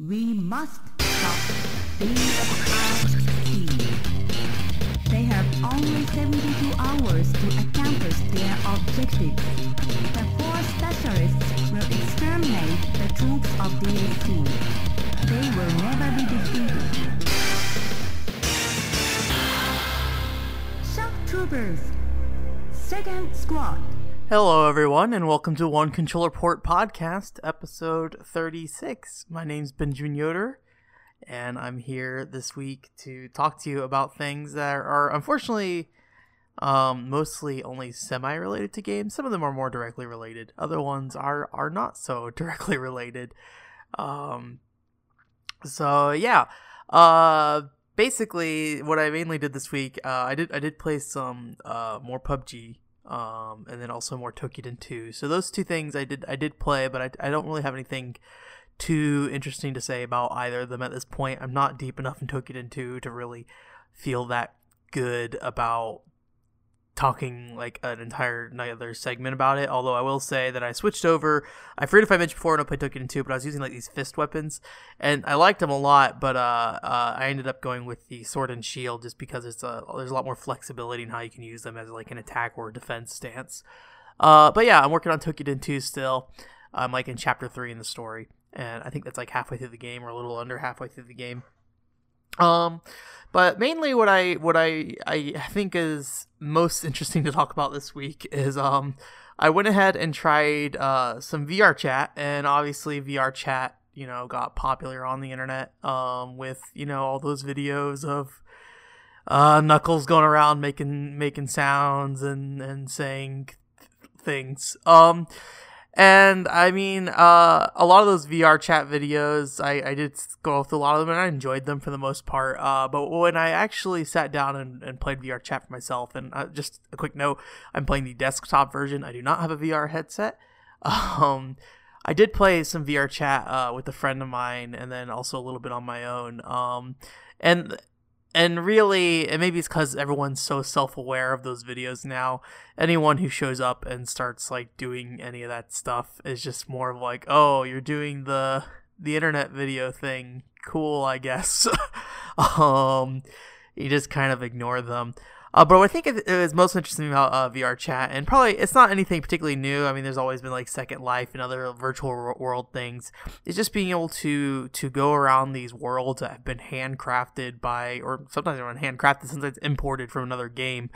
We must stop speed. They have only 72 hours to accomplish their objective. The four specialists will exterminate the troops of DAC. They will never be defeated. Shock Troopers! Second Squad! Hello, everyone, and welcome to One Controller Port Podcast, episode 36. My name's Benjamin Yoder, and I'm here this week to talk to you about things that are unfortunately um, mostly only semi related to games. Some of them are more directly related, other ones are, are not so directly related. Um, so, yeah. Uh, basically, what I mainly did this week, uh, I did I did play some uh, more PUBG um, and then also more Toukiden 2. So those two things I did I did play, but I, I don't really have anything too interesting to say about either of them at this point. I'm not deep enough in Toukiden 2 to really feel that good about talking like an entire another segment about it. Although I will say that I switched over. I forget if I mentioned before when I played Toukiden 2, but I was using like these fist weapons, and I liked them a lot. But uh, uh, I ended up going with the sword and shield just because it's a there's a lot more flexibility in how you can use them as like an attack or defense stance. Uh, but yeah, I'm working on Toukiden 2 still. I'm like in chapter three in the story, and I think that's like halfway through the game or a little under halfway through the game. Um, but mainly what I what I I think is most interesting to talk about this week is um I went ahead and tried uh some VR chat and obviously VR chat you know got popular on the internet um with you know all those videos of uh Knuckles going around making making sounds and and saying things. Um and I mean, uh, a lot of those VR chat videos, I, I did go through a lot of them and I enjoyed them for the most part. Uh, but when I actually sat down and, and played VR chat for myself, and uh, just a quick note, I'm playing the desktop version. I do not have a VR headset. Um, I did play some VR chat uh, with a friend of mine, and then also a little bit on my own. Um, and and really, and maybe it's because everyone's so self-aware of those videos now. Anyone who shows up and starts like doing any of that stuff is just more of like, oh, you're doing the the internet video thing. Cool, I guess. um, you just kind of ignore them. Uh, but I think it is most interesting about uh, VR chat, and probably it's not anything particularly new. I mean, there's always been like Second Life and other virtual world things. It's just being able to to go around these worlds that have been handcrafted by, or sometimes they're handcrafted, sometimes imported from another game.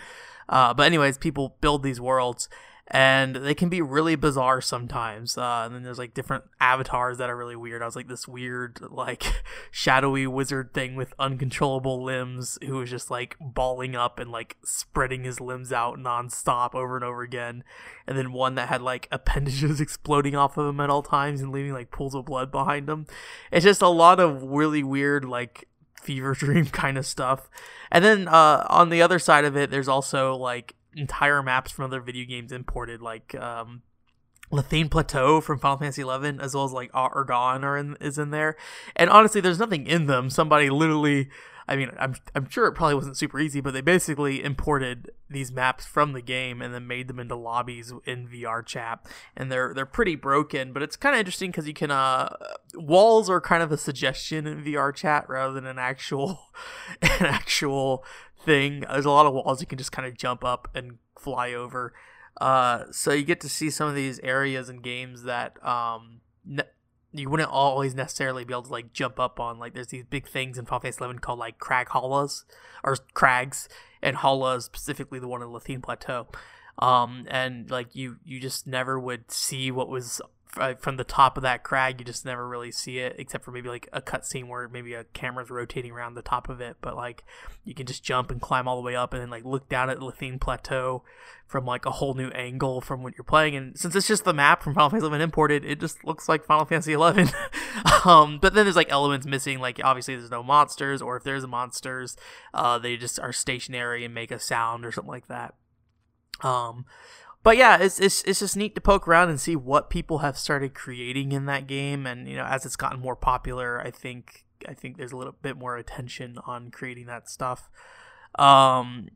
Uh, but anyways, people build these worlds and they can be really bizarre sometimes. Uh, and then there's like different avatars that are really weird. I was like this weird, like shadowy wizard thing with uncontrollable limbs who was just like balling up and like spreading his limbs out nonstop over and over again. And then one that had like appendages exploding off of him at all times and leaving like pools of blood behind him. It's just a lot of really weird, like fever dream kind of stuff. And then uh, on the other side of it, there's also like entire maps from other video games imported, like um, La Theine Plateau from Final Fantasy XI, as well as like Argon are in, is in there. And honestly, there's nothing in them. Somebody literally, I mean, I'm I'm sure it probably wasn't super easy, but they basically imported these maps from the game and then made them into lobbies in VR chat. And they're they're pretty broken, but it's kind of interesting because you can uh walls are kind of a suggestion in VR chat rather than an actual an actual thing. There's a lot of walls you can just kind of jump up and fly over. Uh, so you get to see some of these areas and games that um, ne- you wouldn't always necessarily be able to like jump up on. Like there's these big things in Final Fantasy 11 called like crag hollows or crags, and hollows specifically the one in La Theine Plateau. Um, and like you you just never would see what was from the top of that crag, you just never really see it, except for maybe like a cutscene where maybe a camera's rotating around the top of it. But like you can just jump and climb all the way up, and then like look down at the La Theine Plateau from like a whole new angle from what you're playing. And since it's just the map from Final Fantasy 11 imported, it just looks like Final Fantasy 11. um, but then there's like elements missing, like obviously there's no monsters, or if there's monsters, uh, they just are stationary and make a sound or something like that. Um, but yeah, it's, it's it's just neat to poke around and see what people have started creating in that game, and you know, as it's gotten more popular, I think I think there's a little bit more attention on creating that stuff. Um,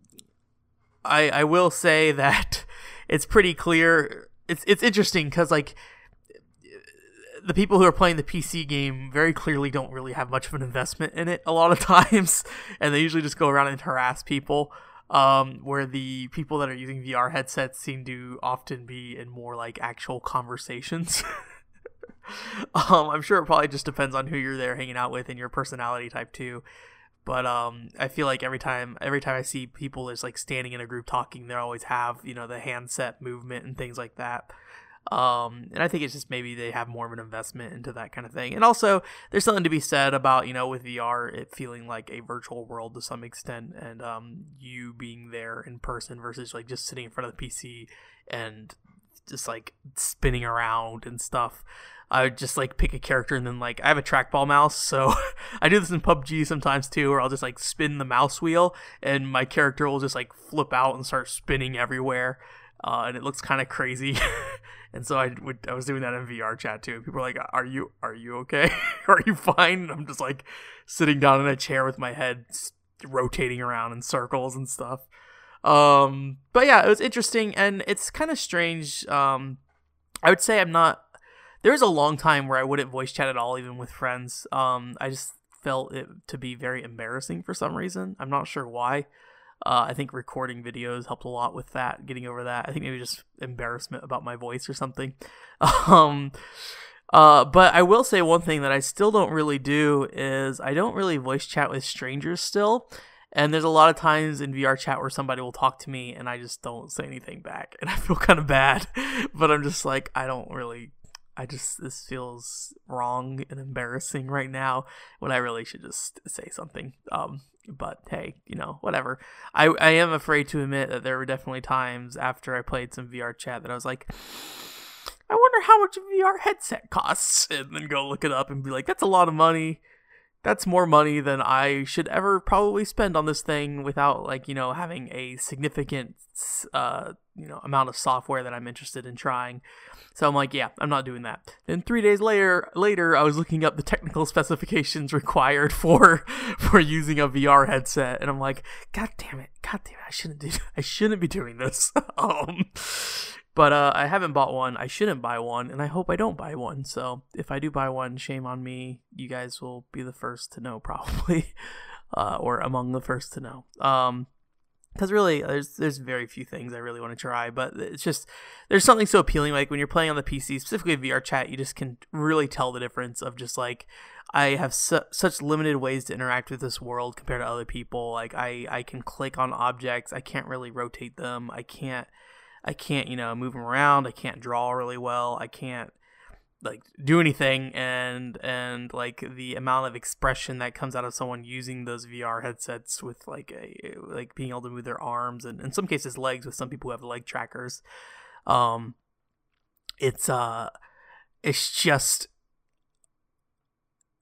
I I will say that it's pretty clear. It's it's interesting because like the people who are playing the PC game very clearly don't really have much of an investment in it a lot of times, and they usually just go around and harass people. Um, where the people that are using VR headsets seem to often be in more like actual conversations. um, I'm sure it probably just depends on who you're there hanging out with and your personality type too. But um, I feel like every time every time I see people is like standing in a group talking, they always have you know the handset movement and things like that. Um, and I think it's just maybe they have more of an investment into that kind of thing. And also, there's something to be said about you know with VR it feeling like a virtual world to some extent, and um, you being there in person versus like just sitting in front of the PC and just like spinning around and stuff. I would just like pick a character and then like I have a trackball mouse, so I do this in PUBG sometimes too, where I'll just like spin the mouse wheel and my character will just like flip out and start spinning everywhere, uh, and it looks kind of crazy. and so I would I was doing that in VR chat too. People are like, "Are you are you okay? are you fine?" And I'm just like sitting down in a chair with my head rotating around in circles and stuff. Um, but yeah, it was interesting and it's kind of strange. Um, I would say I'm not there was a long time where I wouldn't voice chat at all, even with friends. Um, I just felt it to be very embarrassing for some reason. I'm not sure why. Uh, I think recording videos helped a lot with that, getting over that. I think maybe just embarrassment about my voice or something. Um, uh, but I will say one thing that I still don't really do is I don't really voice chat with strangers still. And there's a lot of times in VR chat where somebody will talk to me and I just don't say anything back. And I feel kind of bad, but I'm just like, I don't really I just this feels wrong and embarrassing right now when I really should just say something. Um, but hey, you know, whatever. I I am afraid to admit that there were definitely times after I played some VR chat that I was like, I wonder how much a VR headset costs, and then go look it up and be like, that's a lot of money that's more money than I should ever probably spend on this thing without like you know having a significant uh you know amount of software that I'm interested in trying. So I'm like, yeah, I'm not doing that. Then three days later, later I was looking up the technical specifications required for for using a VR headset, and I'm like, God damn it, God damn it, I shouldn't do, I shouldn't be doing this. um, but uh, I haven't bought one. I shouldn't buy one, and I hope I don't buy one. So if I do buy one, shame on me. You guys will be the first to know, probably, uh, or among the first to know. Um, because really, there's there's very few things I really want to try, but it's just there's something so appealing. Like when you're playing on the PC, specifically VR chat, you just can really tell the difference of just like I have su- such limited ways to interact with this world compared to other people. Like I I can click on objects, I can't really rotate them, I can't I can't, you know, move them around. I can't draw really well. I can't like do anything and and like the amount of expression that comes out of someone using those VR headsets with like a like being able to move their arms and in some cases legs with some people who have leg trackers um it's uh it's just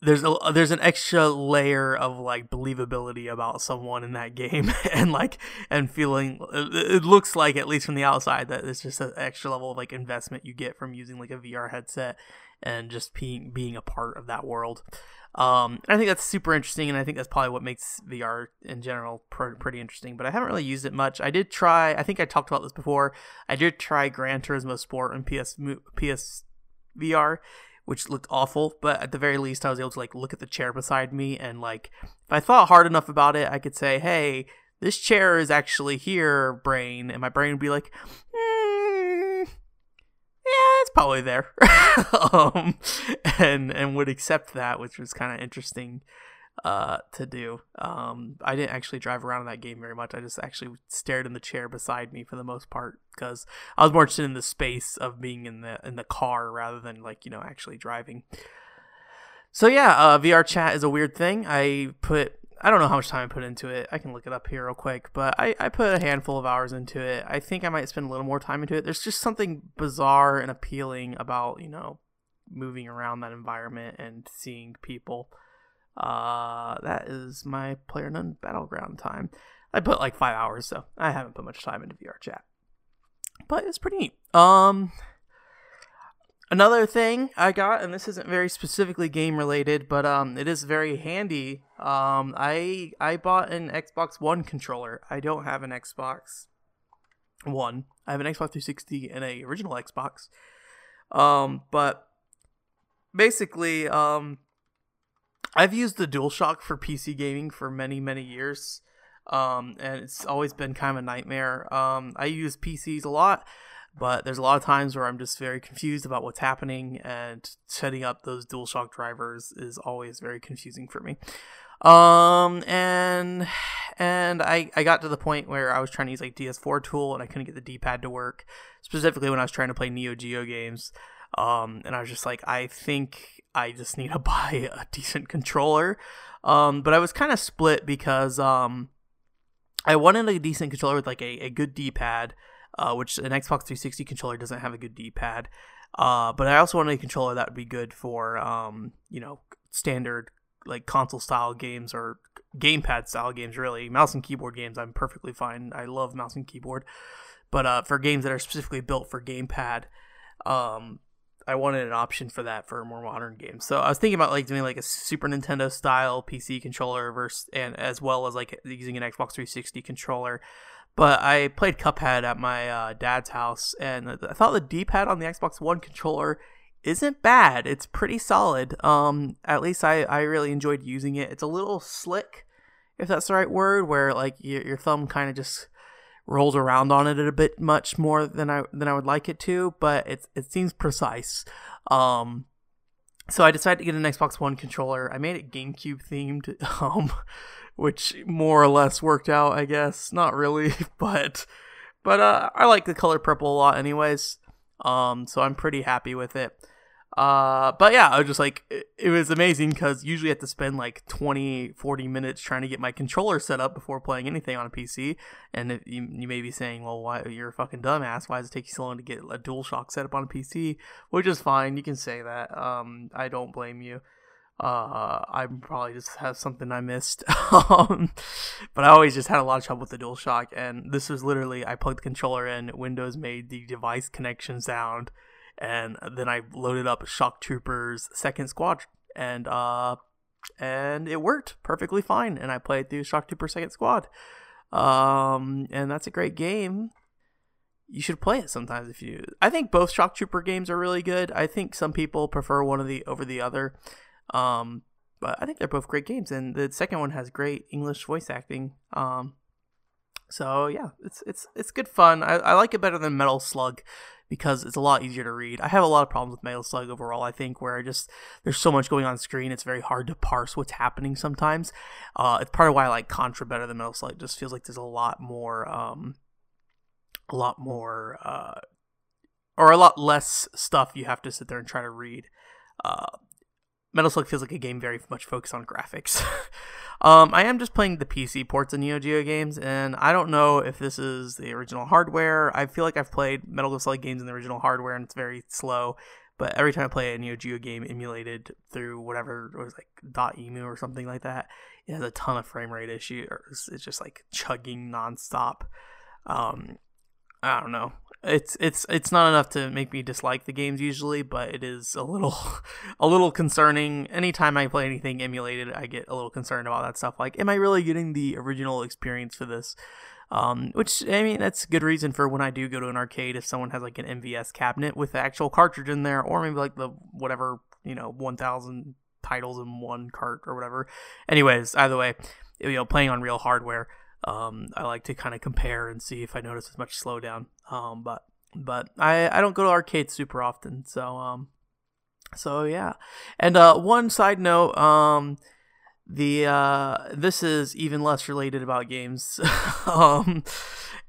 there's a there's an extra layer of like believability about someone in that game and like and feeling it looks like at least from the outside that it's just an extra level of like investment you get from using like a VR headset and just being being a part of that world. Um, I think that's super interesting, and I think that's probably what makes VR in general pr- pretty interesting. But I haven't really used it much. I did try. I think I talked about this before. I did try Gran Turismo Sport on PS PS VR, which looked awful, but at the very least I was able to like look at the chair beside me and like if I thought hard enough about it, I could say, "Hey, this chair is actually here, brain." And my brain would be like, mm, "Yeah, it's probably there." um, and and would accept that, which was kind of interesting uh, to do. Um, I didn't actually drive around in that game very much. I just actually stared in the chair beside me for the most part because I was more interested in the space of being in the in the car rather than like you know actually driving. So yeah, uh, VR chat is a weird thing. I put I don't know how much time I put into it. I can look it up here real quick, but I, I put a handful of hours into it. I think I might spend a little more time into it. There's just something bizarre and appealing about you know moving around that environment and seeing people. Uh, that is my PlayerUnknown Battleground time. I put like five hours, so I haven't put much time into VR chat, but it's pretty neat. Um, another thing I got, and this isn't very specifically game related, but um, it is very handy. Um, I I bought an Xbox One controller. I don't have an Xbox One. I have an Xbox 360 and a original Xbox. Um, but basically, um, I've used the DualShock for PC gaming for many, many years. Um, and it's always been kind of a nightmare. Um, I use PCs a lot, but there's a lot of times where I'm just very confused about what's happening, and setting up those DualShock drivers is always very confusing for me. Um, and and I I got to the point where I was trying to use like DS4 tool, and I couldn't get the D-pad to work, specifically when I was trying to play Neo Geo games. Um, and I was just like, I think I just need to buy a decent controller. Um, but I was kind of split because um, I wanted a decent controller with like a, a good D pad, uh, which an Xbox 360 controller doesn't have a good D pad. Uh, but I also wanted a controller that would be good for um, you know standard like console style games or gamepad style games. Really, mouse and keyboard games I'm perfectly fine. I love mouse and keyboard, but uh, for games that are specifically built for gamepad, um, I wanted an option for that for a more modern game. So I was thinking about like doing like a Super Nintendo style PC controller versus and as well as like using an Xbox 360 controller. But I played Cuphead at my uh, dad's house, and I thought the D-pad on the Xbox One controller isn't bad. It's pretty solid. Um, at least I I really enjoyed using it. It's a little slick, if that's the right word, where like your, your thumb kind of just rolls around on it a bit much more than I than I would like it to, but it it seems precise. Um, so I decided to get an Xbox One controller. I made it GameCube themed, um, which more or less worked out, I guess. Not really, but but uh, I like the color purple a lot, anyways. Um, so I'm pretty happy with it. Uh, but yeah, I was just like, it, it was amazing because usually I have to spend like 20, 40 minutes trying to get my controller set up before playing anything on a PC. And if you, you may be saying, well, why you're a fucking dumbass. Why does it take you so long to get a DualShock set up on a PC? Which is fine. You can say that. Um, I don't blame you. Uh, I probably just have something I missed. um, but I always just had a lot of trouble with the DualShock. And this was literally, I plugged the controller in, Windows made the device connection sound and then I loaded up Shock Troopers Second Squad, and uh, and it worked perfectly fine. And I played through Shock Trooper Second Squad, um, and that's a great game. You should play it sometimes if you. I think both Shock Trooper games are really good. I think some people prefer one of the over the other, um, but I think they're both great games. And the second one has great English voice acting. Um, so yeah, it's it's it's good fun. I, I like it better than Metal Slug because it's a lot easier to read. I have a lot of problems with Metal Slug overall. I think where I just there's so much going on screen, it's very hard to parse what's happening sometimes. Uh, it's part of why I like Contra better than Metal Slug. It just feels like there's a lot more, um, a lot more, uh, or a lot less stuff you have to sit there and try to read. Uh, Metal Slug feels like a game very much focused on graphics. um, I am just playing the PC ports of Neo Geo games, and I don't know if this is the original hardware. I feel like I've played Metal Slug games in the original hardware, and it's very slow. But every time I play a Neo Geo game emulated through whatever it was like DotEmu or something like that, it has a ton of frame rate issues. It's just like chugging nonstop. Um, I don't know it's it's it's not enough to make me dislike the games usually, but it is a little a little concerning. Anytime I play anything emulated, I get a little concerned about that stuff. Like, am I really getting the original experience for this? Um, which I mean, that's good reason for when I do go to an arcade. If someone has like an MVS cabinet with the actual cartridge in there, or maybe like the whatever you know, one thousand titles in one cart or whatever. Anyways, either way, you know, playing on real hardware um, I like to kind of compare and see if I notice as much slowdown. Um, but but I, I don't go to arcades super often, so um, so yeah. And uh, one side note, um, the uh, this is even less related about games. um,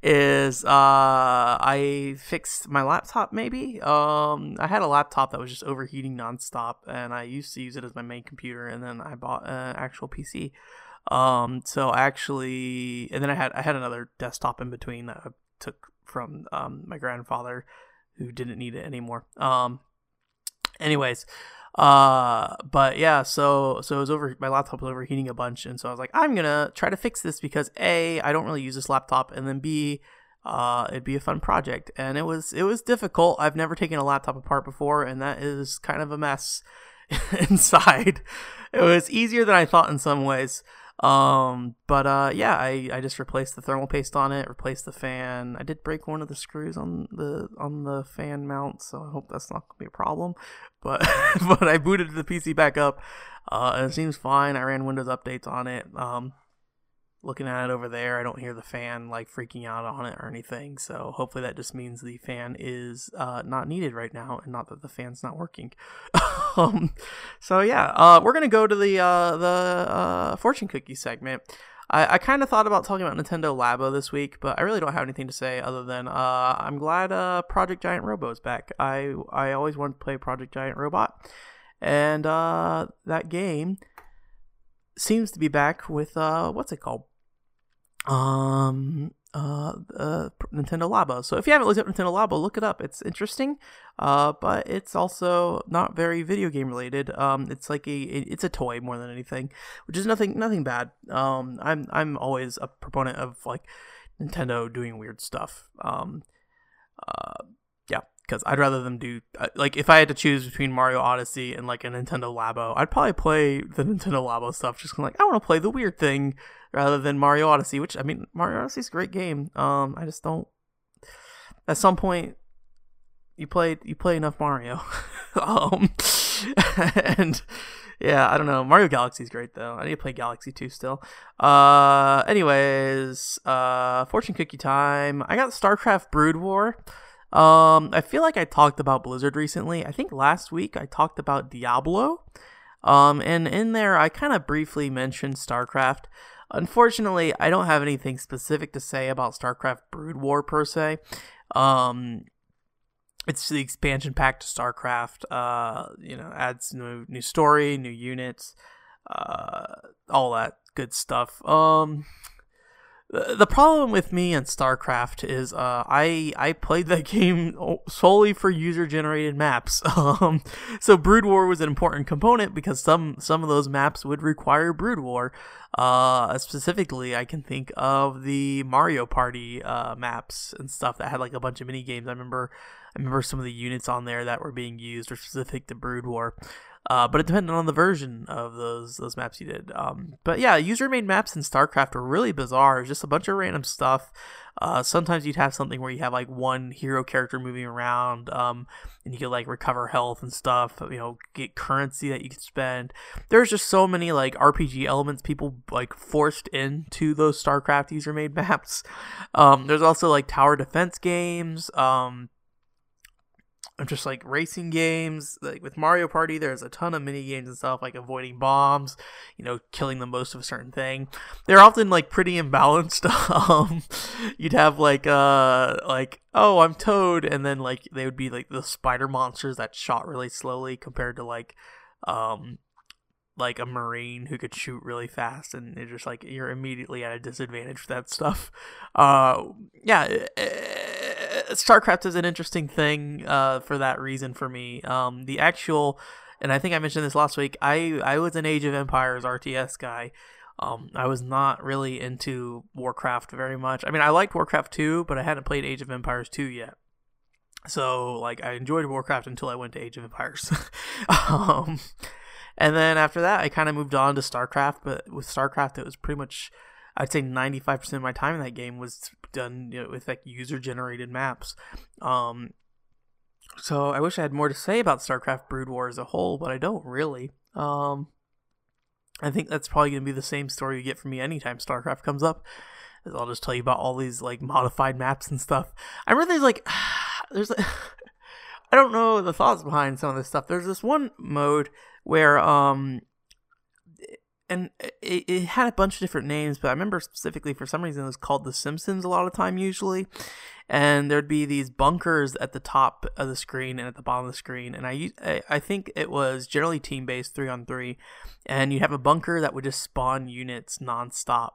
is uh, I fixed my laptop maybe. Um, I had a laptop that was just overheating nonstop, and I used to use it as my main computer, and then I bought an actual PC. Um, so actually, and then I had I had another desktop in between that I took from um, my grandfather, who didn't need it anymore. Um, anyways, uh, but yeah, so so it was over. My laptop was overheating a bunch, and so I was like, I'm gonna try to fix this because a I don't really use this laptop, and then b uh, it'd be a fun project. And it was it was difficult. I've never taken a laptop apart before, and that is kind of a mess inside. It was easier than I thought in some ways. Um, but uh, yeah, I, I just replaced the thermal paste on it, replaced the fan. I did break one of the screws on the on the fan mount, so I hope that's not gonna be a problem. But but I booted the PC back up, uh, it seems fine. I ran Windows updates on it. Um, looking at it over there, I don't hear the fan like freaking out on it or anything. So hopefully that just means the fan is uh, not needed right now, and not that the fan's not working. um, so yeah, uh, we're gonna go to the uh, the uh, fortune cookie segment. I, I kind of thought about talking about Nintendo Labo this week, but I really don't have anything to say other than uh, I'm glad uh, Project Giant Robot is back. I I always wanted to play Project Giant Robot, and uh, that game seems to be back with uh, what's it called? um uh, uh Nintendo Labo. So if you haven't looked up Nintendo Labo, look it up. It's interesting, uh, but it's also not very video game related. Um, it's like a it's a toy more than anything, which is nothing nothing bad. Um, I'm I'm always a proponent of like Nintendo doing weird stuff. Um, uh, because I'd rather them do uh, like if I had to choose between Mario Odyssey and like a Nintendo Labo, I'd probably play the Nintendo Labo stuff. Just like I want to play the weird thing rather than Mario Odyssey, which I mean Mario Odyssey is a great game. Um, I just don't. At some point, you play you play enough Mario, um, and yeah, I don't know. Mario Galaxy is great though. I need to play Galaxy 2 still. Uh, anyways, uh, fortune cookie time. I got StarCraft Brood War. Um, I feel like I talked about Blizzard recently. I think last week I talked about Diablo. Um, and in there I kind of briefly mentioned StarCraft. Unfortunately, I don't have anything specific to say about StarCraft Brood War per se. Um, it's the expansion pack to StarCraft. Uh, you know, adds new new story, new units, uh, all that good stuff. Um, the problem with me and StarCraft is uh, I I played that game solely for user generated maps. Um, so Brood War was an important component because some some of those maps would require Brood War. Uh, specifically, I can think of the Mario Party uh, maps and stuff that had like a bunch of mini games. I remember I remember some of the units on there that were being used or specific to Brood War. Uh, but it depended on the version of those those maps you did. Um, but yeah, user made maps in StarCraft were really bizarre. just a bunch of random stuff. Uh, sometimes you'd have something where you have like one hero character moving around, um, and you could like recover health and stuff. You know, get currency that you could spend. There's just so many like RPG elements people like forced into those StarCraft user made maps. Um, there's also like tower defense games. Um, just like racing games like with mario party there's a ton of mini games and stuff like avoiding bombs you know killing the most of a certain thing. They're often like pretty imbalanced. Um you'd have like uh like oh i'm toad and then like they would be like the spider monsters that shot really slowly compared to like um like a marine who could shoot really fast and it's just like you're immediately at a disadvantage for that stuff. Uh yeah StarCraft is an interesting thing uh, for that reason for me. Um, the actual, and I think I mentioned this last week. I I was an Age of Empires RTS guy. Um, I was not really into Warcraft very much. I mean, I liked Warcraft 2, but I hadn't played Age of Empires 2 yet. So, like, I enjoyed Warcraft until I went to Age of Empires. um, and then after that, I kind of moved on to StarCraft. But with StarCraft, it was pretty much I'd say 95% of my time in that game was done you know, with like user generated maps. Um, so I wish I had more to say about StarCraft Brood War as a whole, but I don't really. Um, I think that's probably going to be the same story you get from me anytime StarCraft comes up. I'll just tell you about all these like modified maps and stuff. I remember there's like, there's, I don't know the thoughts behind some of this stuff. There's this one mode where um and it, it, had a bunch of different names, but I remember specifically for some reason it was called The Simpsons a lot of time usually, and there'd be these bunkers at the top of the screen and at the bottom of the screen, and I I, think it was generally team based three on three, and you'd have a bunker that would just spawn units nonstop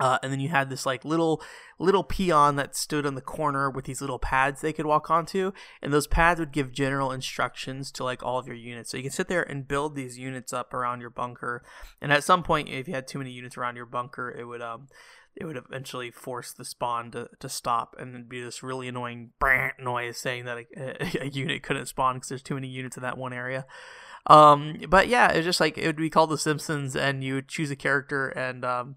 uh, and then you had this like little little peon that stood on the corner with these little pads they could walk onto, and those pads would give general instructions to like all of your units. So you can sit there and build these units up around your bunker. And at some point, if you had too many units around your bunker, it would um it would eventually force the spawn to, to stop and then be this really annoying brant noise saying that a, a, a unit couldn't spawn because there's too many units in that one area. Um, but yeah, it's just like it would be called The Simpsons, and you would choose a character, and um,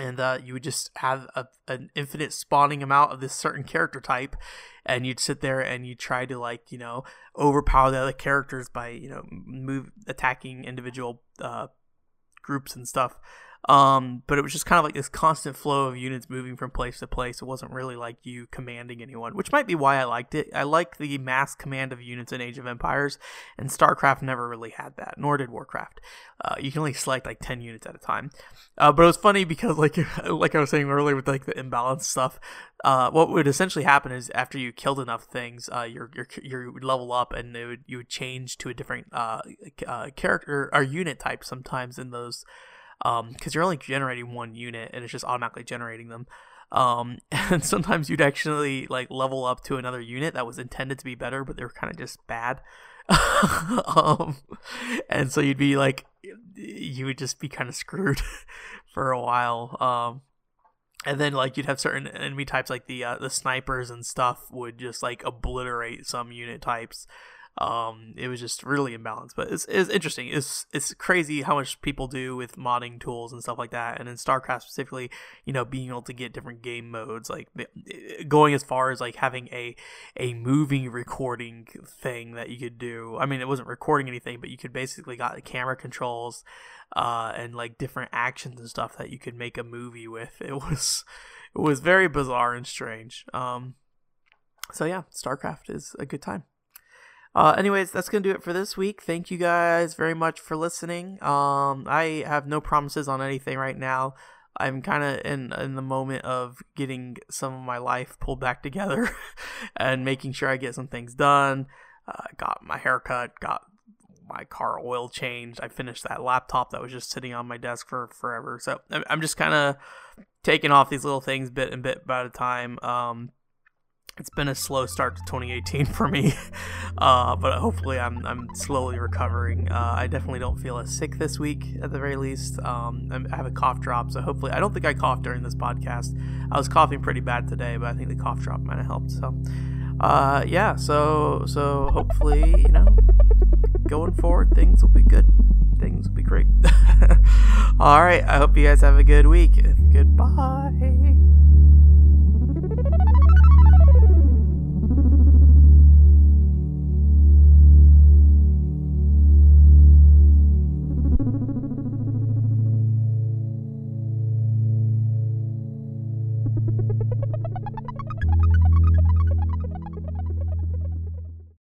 and uh, you would just have a, an infinite spawning amount of this certain character type, and you'd sit there and you try to like you know overpower the other characters by you know move attacking individual uh, groups and stuff. Um, but it was just kind of like this constant flow of units moving from place to place. It wasn't really like you commanding anyone, which might be why I liked it. I like the mass command of units in Age of Empires, and StarCraft never really had that, nor did Warcraft. Uh, you can only select like ten units at a time. Uh, but it was funny because, like, like I was saying earlier with like the imbalance stuff, uh, what would essentially happen is after you killed enough things, uh, your your your would level up and would you would change to a different uh, uh character or unit type sometimes in those um because you're only generating one unit and it's just automatically generating them. Um and sometimes you'd actually like level up to another unit that was intended to be better but they were kind of just bad. Um and so you'd be like you would just be kind of screwed for a while. Um and then like you'd have certain enemy types like the uh, the snipers and stuff would just like obliterate some unit types um, it was just really imbalanced, but it's, it's interesting. It's it's crazy how much people do with modding tools and stuff like that. And in StarCraft specifically, you know, being able to get different game modes, like going as far as like having a a movie recording thing that you could do. I mean, it wasn't recording anything, but you could basically got the camera controls, uh, and like different actions and stuff that you could make a movie with. It was it was very bizarre and strange. Um, so yeah, StarCraft is a good time. Uh, anyways, that's gonna do it for this week. Thank you guys very much for listening. Um, I have no promises on anything right now. I'm kind of in in the moment of getting some of my life pulled back together and making sure I get some things done. Uh, got my haircut, got my car oil changed. I finished that laptop that was just sitting on my desk for forever. So I'm just kind of taking off these little things bit and bit by the time. Um, it's been a slow start to 2018 for me, uh, but hopefully I'm, I'm slowly recovering. Uh, I definitely don't feel as sick this week at the very least. Um, I have a cough drop, so hopefully I don't think I coughed during this podcast. I was coughing pretty bad today, but I think the cough drop might have helped. So, uh, yeah, so so hopefully you know going forward things will be good. Things will be great. All right, I hope you guys have a good week. Goodbye.